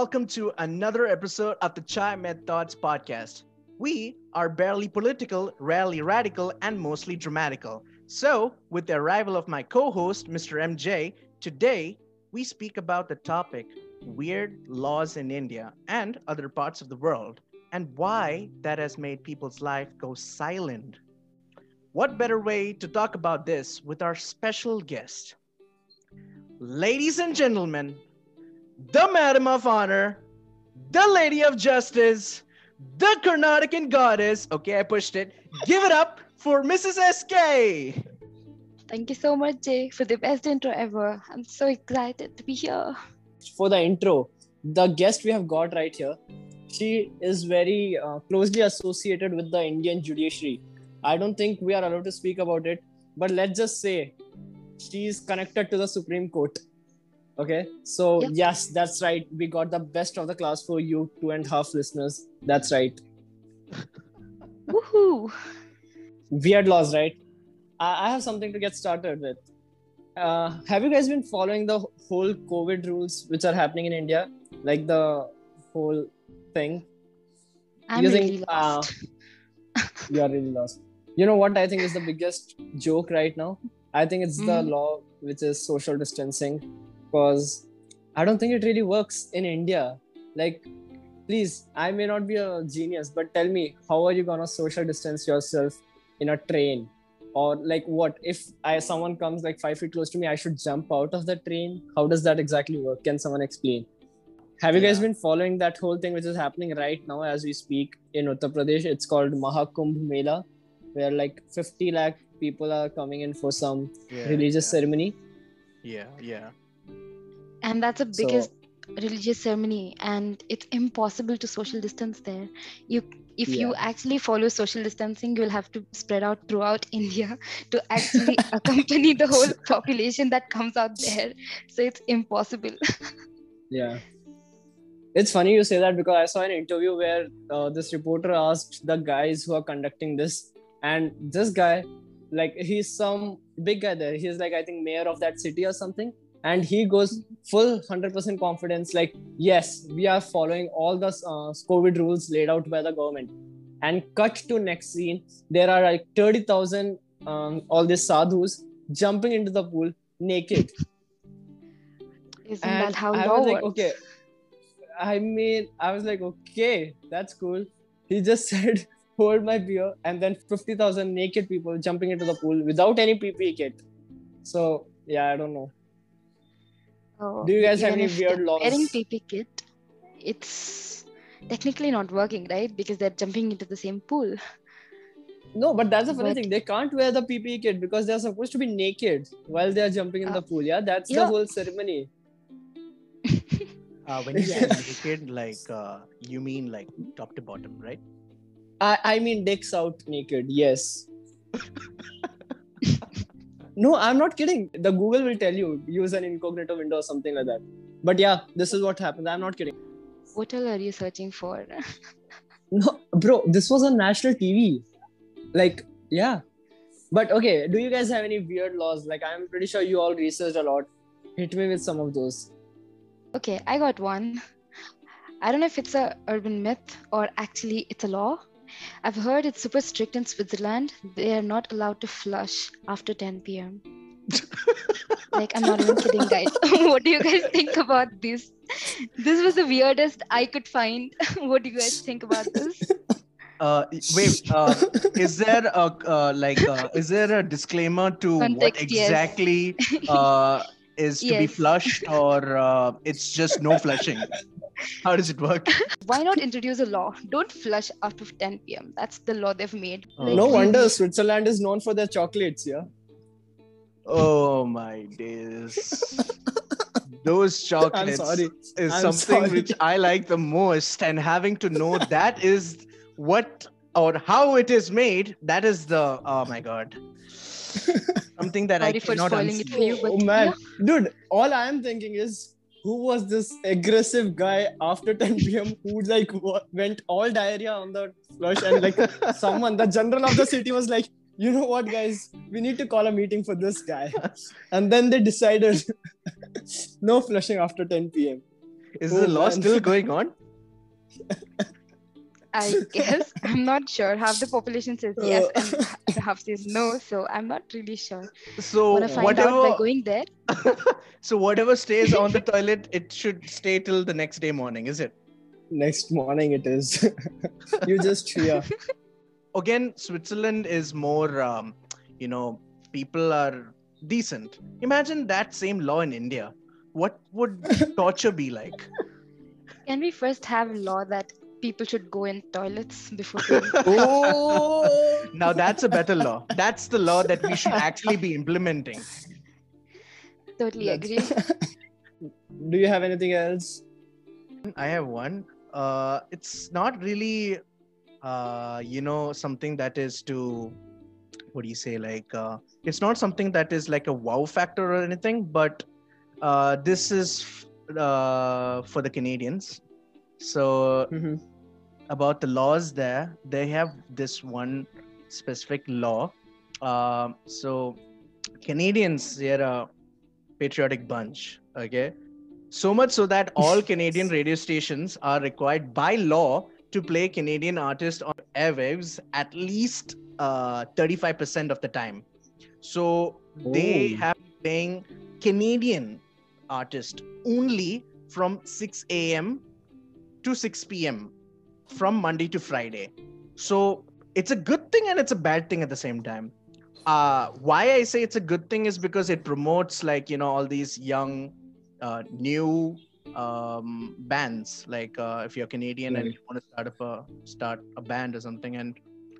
welcome to another episode of the Chai Med Thoughts podcast. We are barely political, rarely radical, and mostly dramatical. So, with the arrival of my co host, Mr. MJ, today we speak about the topic weird laws in India and other parts of the world, and why that has made people's life go silent. What better way to talk about this with our special guest? Ladies and gentlemen, the Madam of Honor, the Lady of Justice, the Karnataka goddess. Okay, I pushed it. Give it up for Mrs. SK. Thank you so much, Jay, for the best intro ever. I'm so excited to be here. For the intro, the guest we have got right here, she is very uh, closely associated with the Indian judiciary. I don't think we are allowed to speak about it, but let's just say she is connected to the Supreme Court. Okay, so Yep. yes, that's right. We got the best of the class for you, two and a half listeners. That's right. Woohoo! Weird laws, right? I, I have something to get started with. Uh, have you guys been following the whole COVID rules which are happening in India? Like the whole thing? I'm You really uh, lost. you are really lost. You know what I think is the biggest joke right now? I think it's the Mhm. law which is social distancing because I don't think it really works in India. Like, please, I may not be a genius, but tell me, how are you gonna social distance yourself in a train? Or like what if I someone comes like five feet close to me, I should jump out of the train? How does that exactly work? Can someone explain? Have you guys been following that whole thing which is happening right now as we speak in Uttar Pradesh? It's called Mahakumbh Mela, where like 50 lakh people are coming in for some Yeah, religious yeah, ceremony. Yeah, yeah. And that's the So- biggest religious ceremony, and it's impossible to social distance there. You, if you actually follow social distancing, you'll have to spread out throughout India to actually accompany the whole population that comes out there. So it's impossible. Yeah. It's funny you say that because I saw an interview where uh, this reporter asked the guys who are conducting this, and this guy, like, he's some big guy there. He's like, I think, mayor of that city or something. And he goes full 100% confidence, like, yes, we are following all the uh, COVID rules laid out by the government. And cut to next scene, there are like 30,000 um, all these sadhus jumping into the pool naked. Isn't And that how I was like, okay. I mean, I was like, okay, that's cool. He just said, hold my beer, and then 50,000 naked people jumping into the pool without any PPE kit. So, yeah, I don't know. Do you guys have any weird they're laws? Wearing PP kit, it's technically not working, right? Because they're jumping into the same pool. No, but that's the funny But- thing. They can't wear the PPE kit because they're supposed to be naked while they're jumping in Uh, the pool. Yeah, that's the whole ceremony. Uh, when you say naked, like uh, you mean like top to bottom, right? I, I mean, dicks out naked. Yes. no, I'm not kidding. The Google will tell you use an incognito window or something like that. But yeah, this is what happens. I'm not kidding. What all are you searching for? No, bro, this was on national TV. Like, yeah. But okay, do you guys have any weird laws? Like, I'm pretty sure you all researched a lot. Hit me with some of those. Okay, I got one. I don't know if it's a urban myth or actually it's a law. I've heard it's super strict in Switzerland. They are not allowed to flush after 10 p.m. like I'm not even kidding, guys. what do you guys think about this? This was the weirdest I could find. what do you guys think about this? Uh, wait, uh, is there a uh, like uh, is there a disclaimer to what Context, yes. exactly uh, is to be flushed or uh, it's just no flushing? How does it work? Why not introduce a law? Don't flush after 10 p.m. That's the law they've made. Oh. Like, no wonder Switzerland is known for their chocolates, yeah? Oh my days. Those chocolates sorry. is I'm something sorry. which I like the most, and having to know that is what or how it is made, that is the oh my god. Something that I Sorry for cannot spoiling it for you, but oh man, yeah. dude, all I am thinking is who was this aggressive guy after 10 p.m. who like went all diarrhea on the flush and like someone, the general of the city was like, you know what, guys, we need to call a meeting for this guy. And then they decided no flushing after 10 p.m. Is Oh, the law man. still going on? I guess I'm not sure. Half the population says yes and half says no, so I'm not really sure. So Wanna find whatever, out by going there? so whatever stays on the toilet, it should stay till the next day morning, is it? Next morning it is. you just yeah. Again, Switzerland is more, um, you know, people are decent. Imagine that same law in India. What would torture be like? Can we first have a law that people should go in toilets before? Oh. Now that's a better law. That's the law that we should actually be implementing. totally agree. Do you have anything else? I have one. Uh, it's not really, uh, you know, something that is to, what do you say? Like, uh, it's not something that is like a wow factor or anything, but uh, this is f- uh, for the Canadians. So, Mm-hmm. About the laws there, they have this one specific law. Um so, Canadians, they're a patriotic bunch, okay? So much so that all Canadian radio stations are required by law to play Canadian artists on airwaves at least uh, 35% of the time. So they Oh. have playing Canadian artists only from 6 a.m. to 6 p.m. from Monday to Friday. So it's a good thing and it's a bad thing at the same time. Uh, why I say it's a good thing is because it promotes like you know all these young, uh, new um, bands. Like uh, if you're Canadian and you want to start up a start a band or something, and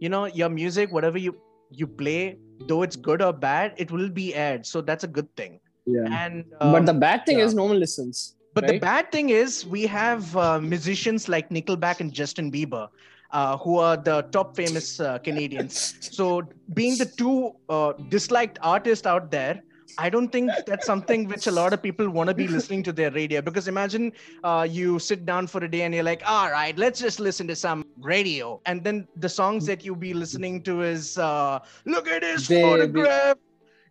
you know your music, whatever you you play, though it's good or bad, it will be aired. So that's a good thing. Yeah. And but um, the bad thing yeah. is no one listens. But the bad thing is we have uh, musicians like Nickelback and Justin Bieber, uh, who are the top famous uh, Canadians. So being the two uh, disliked artists out there, I don't think that's something which a lot of people want to be listening to their radio. Because imagine uh, you sit down for a day and you're like, all right, let's just listen to some radio. And then the songs that you'll be listening to is, uh, look at his Baby. photograph.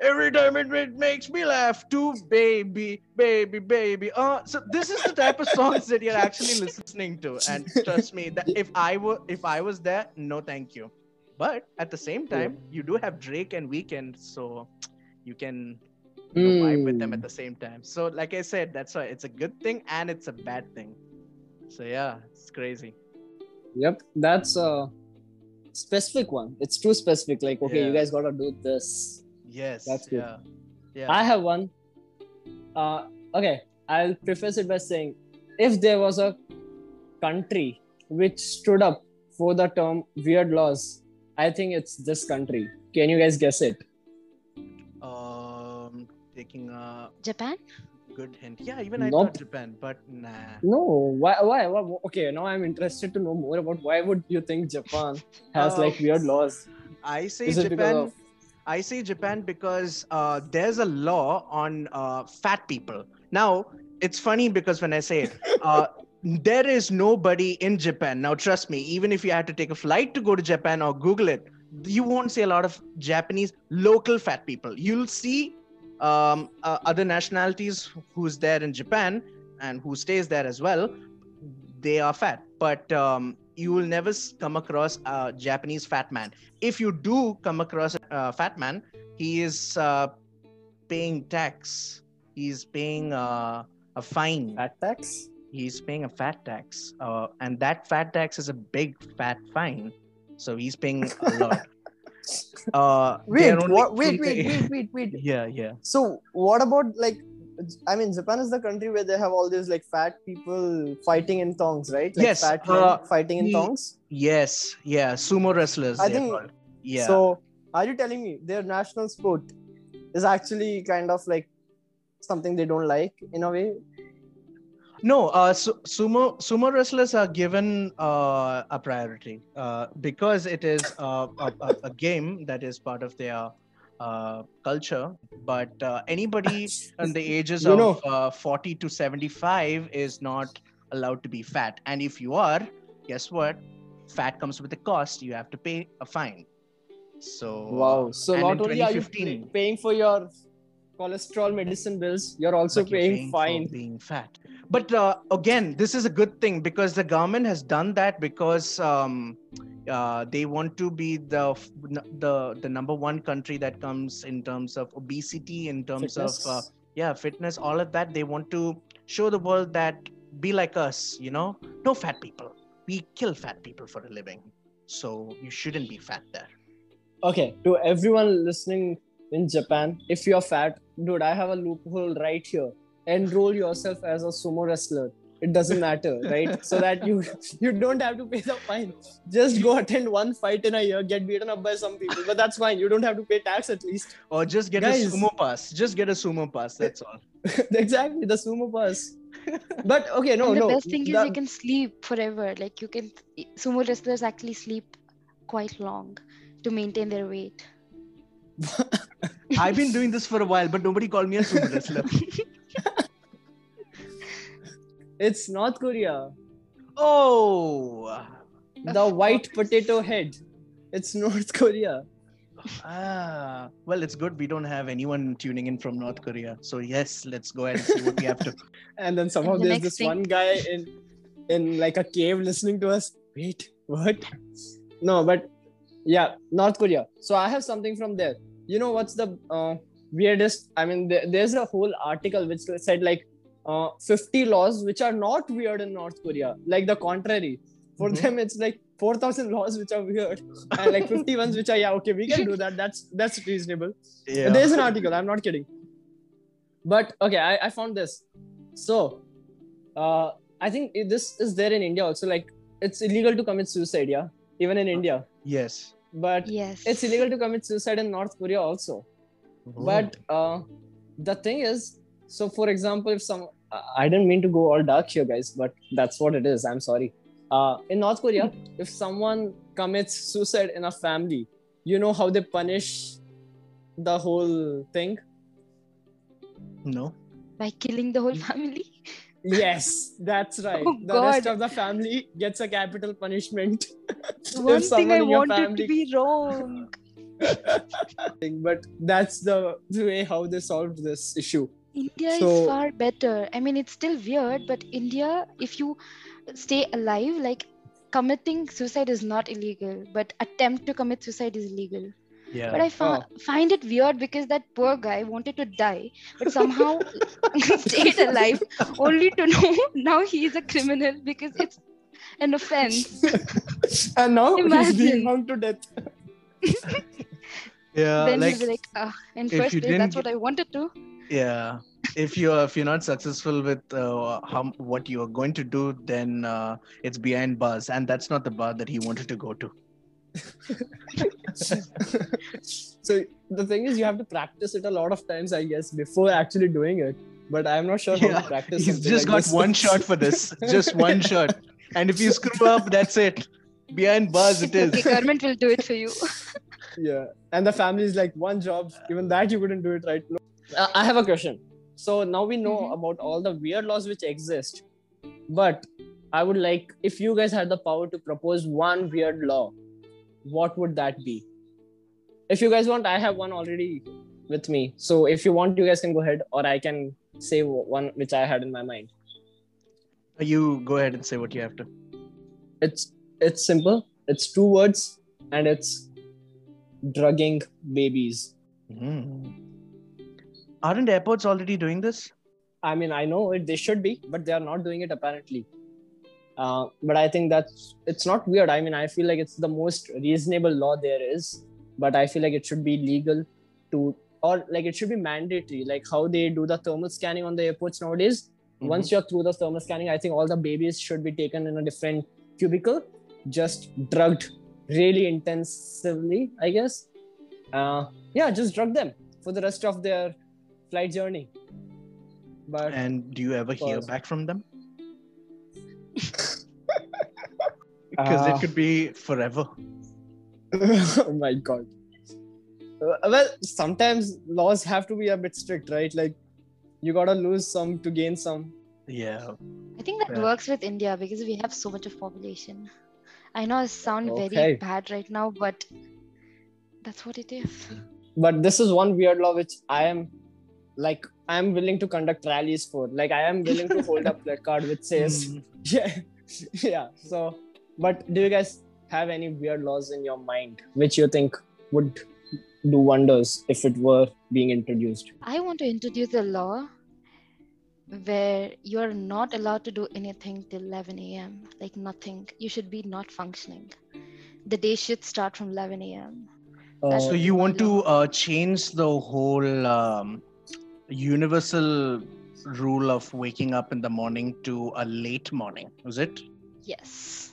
Every time it, it makes me laugh too, baby, baby, baby. Uh, so this is the type of songs that you're actually listening to, and trust me, that if I were, if I was there, no, thank you. But at the same Yeah. time, you do have Drake and Weeknd, so you can you know, vibe with them at Hmm. the same time. So, like I said, that's why it's a good thing and it's a bad thing. So yeah, it's crazy. Yep, that's a specific one. It's too specific. Like, okay, you guys gotta do this. Yes, That's good. yeah, yeah. I have one. Uh, okay, I'll preface it by saying, if there was a country which stood up for the term weird laws, I think it's this country. Can you guys guess it? um, taking a Uh, Japan? good hint. Yeah, even I Nope. thought Japan, but nah. No, why, why? why? Okay, now I'm interested to know more about why would you think Japan has like Uh, weird laws? I say Is it because Japan. I say Japan because uh, there's a law on uh, fat people. Now, it's funny because when I say it, uh, there is nobody in Japan. Now, trust me, even if you had to take a flight to go to Japan or Google it, you won't see a lot of Japanese local fat people. You'll see um, uh, other nationalities who's there in Japan and who stays there as well. They are fat, but um, you will never come across a Japanese fat man. If you do come across a fat man, he is uh, paying tax. He's paying uh, a fine. Fat tax? He's paying a fat tax, uh, and that fat tax is a big fat fine. So he's paying a lot. Uh, Wait, what? Wait, wait, wait, wait, wait. Yeah, yeah. So, what about like? I mean, Japan is the country where they have all these like fat people fighting in thongs, right? Like Yes, fat uh, fighting in thongs. Yes, yeah. Sumo wrestlers. I think- called. Yeah. So, are you telling me their national sport is actually kind of like something they don't like in a way? No, uh, su- sumo sumo wrestlers are given uh, a priority uh, because it is uh, a, a, a game that is part of their uh, culture. But uh, anybody in the ages You of uh, 40 to 75 is not allowed to be fat. And if you are, guess what? Fat comes with a cost. You have to pay a fine. So uh, Wow. So not only are you 2015 paying for your cholesterol medicine bills, you're also Like you're paying, fine. being fat. But uh, again, this is a good thing because the government has done that because um, uh, they want to be the the the number one country that comes in terms of obesity, in terms Fitness. of uh, yeah fitness, all of that. They want to show the world that be like us, you know, no fat people. We kill fat people for a living, so you shouldn't be fat there. Okay, to everyone listening in Japan, if you're fat, dude, I have a loophole right here. Enroll yourself as a sumo wrestler. It doesn't matter, right? So that you you don't have to pay the fine. Just go attend one fight in a year, get beaten up by some people, but that's fine. You don't have to pay tax at least. Or just get Guys. a sumo pass. Just get a sumo pass. That's all. exactly, the sumo pass. But okay, no, and the no. best thing is you can sleep forever. Like you can sumo wrestlers actually sleep quite long to maintain their weight. I've been doing this for a while, but nobody called me a sumo wrestler. it's North Korea. Oh, The white potato head. It's North Korea. ah, well, it's good we don't have anyone tuning in from North Korea. So yes, let's go ahead and see what we have to. and then somehow the there's this thing- one guy in in like a cave listening to us wait what no but yeah north korea so i have something from there you know what's the uh, weirdest? I mean there, there's a whole article which said like uh, 50 laws which are not weird in north korea. Like the contrary. For Mhm. them it's like 4000 laws which are weird and like 50 ones which are yeah okay we can do that. That's that's reasonable. Yeah. there's an article. I'm not kidding. But okay i, I found this. So uh, i think this is there in india also. Like it's illegal to commit suicide yeah? Even in india. Yes. But Yes. it's illegal to commit suicide in north korea also but uh, the thing is so for example if some i didn't mean to go all dark here guys but that's what it is i'm sorry uh, in north korea if someone commits suicide in a family you know how they punish the whole thing no. by killing the whole family. Yes that's oh, right Oh, the rest of the family gets a capital punishment One if thing someone I in your wanted to be wrong. but that's the way how they solved this issue India So- is far better. I mean, it's still weird, but India, if you stay alive, like committing suicide is not illegal, but attempt to commit suicide is illegal. Yeah. But I fo- find it weird because that poor guy wanted to die, but somehow stayed alive, only to know now he is a criminal because it's an offense. and now he's Imagine. being hung to death yeah. then like he'll like, ah, in first place, that's what I wanted to. yeah. If you're if you're not successful with uh, how what you are going to do, then uh, it's behind bars, and that's not the bar that he wanted to go to. so the thing is you have to practice it a lot of times i guess before actually doing it but i'm not sure how to practice He's just like got this. one shot for this, just one shot, and if you screw up, that's it. Behind bars, it is Okay, government will do it for you. yeah and the family is like one job even that you couldn't do it right no. Uh, i have a question so now we know Mhm. about all the weird laws which exist but i would like if you guys had the power to propose one weird law what would that be if you guys want i have one already with me so if you want you guys can go ahead or i can say one which i had in my mind You go ahead and say what you have to. it's it's simple it's two words and it's drugging babies Hmm. Aren't airports already doing this? I mean, I know it, they should be, but they are not doing it apparently. Uh, but I think that's it's not weird. I mean, I feel like it's the most reasonable law there is, but I feel like it should be legal to, or like it should be mandatory, like how they do the thermal scanning on the airports nowadays. Once you're through the thermal scanning, I think all the babies should be taken in a different cubicle, just drugged really intensively, I guess. Uh, yeah, just drug them for the rest of their flight journey. But And do you ever hear back from them? Because Uh, it could be forever. oh my god. Uh, well, sometimes laws have to be a bit strict, right? Like you gotta lose some to gain some. Yeah. I think that Yeah. works with India because we have so much of population. I know I sound Okay. very bad right now, but that's what it is. But this is one weird law which I am like I'm willing to conduct rallies for. Like I am willing to hold up a placard which says, Mm. yeah, yeah. So, but do you guys have any weird laws in your mind which you think would do wonders if it were being introduced? I want to introduce a law where you're not allowed to do anything till 11 a.m. Like nothing. You should be not functioning. The day should start from 11 a.m. That's So Uh, you want to uh, change the whole um, universal rule of waking up in the morning to a late morning, is it? Yes.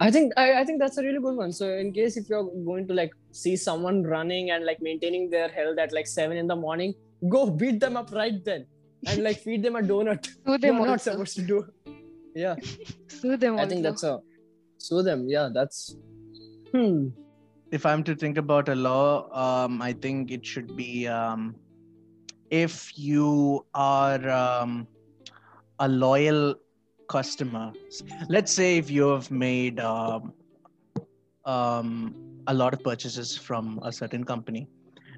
I think I, I think that's a really good one. So in case if you're going to like see someone running and like maintaining their health at like seven in the morning, go beat them up right then and like feed them a donut. Sue You're them not supposed to do. Yeah, Sue them I think that's a sue them. Yeah, that's hmm. If I'm to think about a law, um, I think it should be um, if you are um, a loyal customer. Let's say if you have made um, um, a lot of purchases from a certain company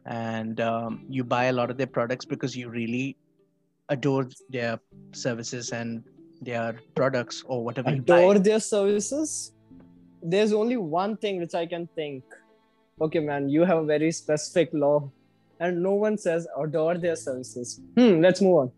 and um, you buy a lot of their products because you really adore their services and their products or whatever you adore their services. There's only one thing which I can think. Okay, man, you have a very specific law, and no one says adore their services. Hmm. Let's move on.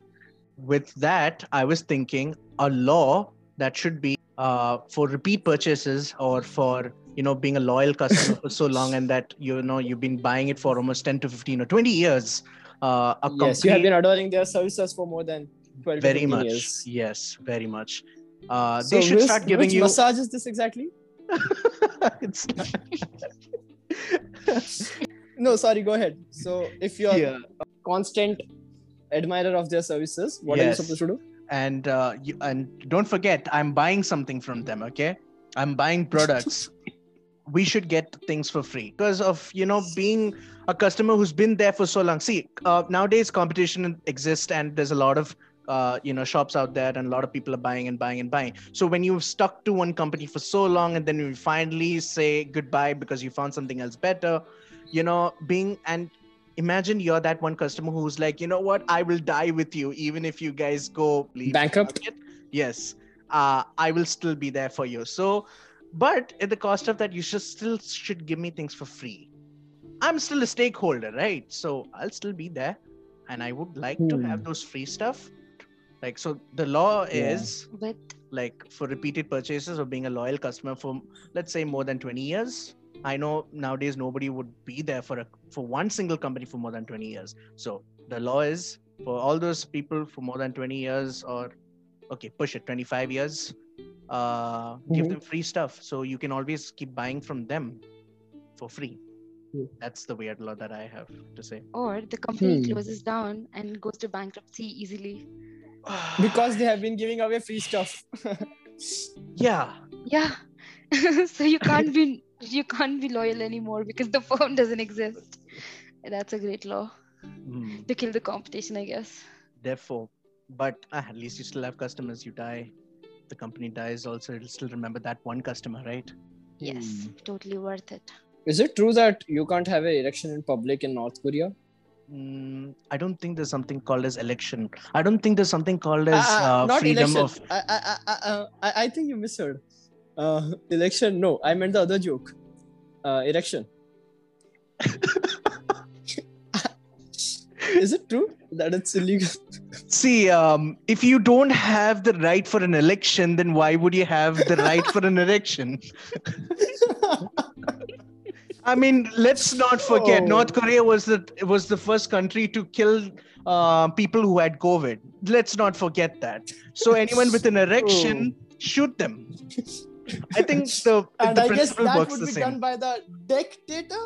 With that, I was thinking a law that should be uh, for repeat purchases or for you know being a loyal customer for so long and that you know you've been buying it for almost 10 to 15 or 20 years uh, a Yes, you have been adoring their services for more than 12 to very 15 much years. yes very much uh, So they should which- start giving which you massage is this exactly? it's No, sorry, go ahead. So if you're yeah. constant admirer of their services, what are you supposed to do? and uh, you, and don't forget i'm buying something from them okay? I'm buying products. We should get things for free. Because of you know being a customer who's been there for so long. See uh, nowadays competition exists and there's a lot of uh, you know shops out there and a lot of people are buying and buying and buying. So when you've stuck to one company for so long and then you finally say goodbye because you found something else better you know being and imagine you're that one customer who's like you know what i will die with you even if you guys go leave Bankrupt? market. yes uh, i will still be there for you so but at the cost of that you should still should give me things for free i'm still a stakeholder right so i'll still be there and i would like to have Hmm. those free stuff like so the law Yeah. is But like for repeated purchases or being a loyal customer for let's say more than 20 years i know nowadays nobody would be there for a for one single company for more than 20 years so the law is for all those people for more than 20 years or okay push it 25 years uh give Mhm. them free stuff so you can always keep buying from them for free Hmm. that's the weird law that i have to say or the company Hmm. closes down and goes to bankruptcy easily. Because they have been giving away free stuff. yeah Yeah. so you can't be you can't be loyal anymore because the firm doesn't exist. That's a great law Hmm. to kill the competition, I guess. therefore but ah, at least you still have customers you die the company dies also it'll still remember that one customer right Yes, Hmm. totally worth it. Is it true that you can't have an erection in public in North Korea? mm, i don't think there's something called as election i don't think there's something called as ah, uh, not freedom election. of I, I, I, I, uh, I, I think you misheard. Uh, election. No, I meant the other joke. Uh, erection. Is it true that it's illegal? see um, if you don't have the right for an election then why would you have the right for an election i mean let's not forget Oh. north korea was the was the first country to kill uh, people who had covid let's not forget that so anyone with an erection shoot them i think the, and the I guess that works would the be same done by the dictator.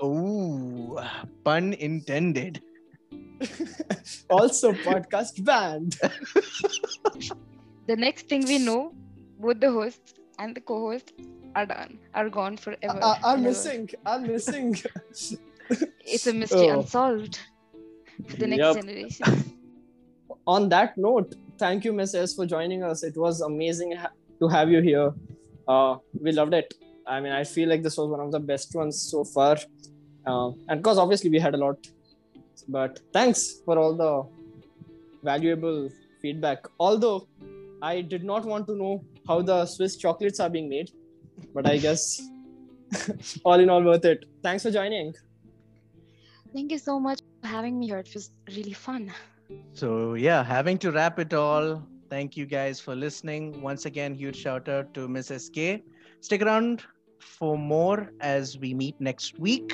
oh pun intended also, podcast banned. The next thing we know, both the hosts and the co-host are done, are gone forever. I, I'm and missing. I'm missing. It's a mystery Oh. unsolved for the next Yep. generation. On that note, thank you, Miss S, for joining us. It was amazing ha- to have you here. Uh, we loved it. I mean, I feel like this was one of the best ones so far. Uh, and because obviously we had a lot But thanks for all the valuable feedback. Although I did not want to know how the Swiss chocolates are being made, but I guess all in all worth it. Thanks for joining. Thank you so much for having me here. It was really fun. So, yeah, having to wrap it all. Thank you guys for listening. Once again, huge shout out to Miss SK. Stick around for more as we meet next week.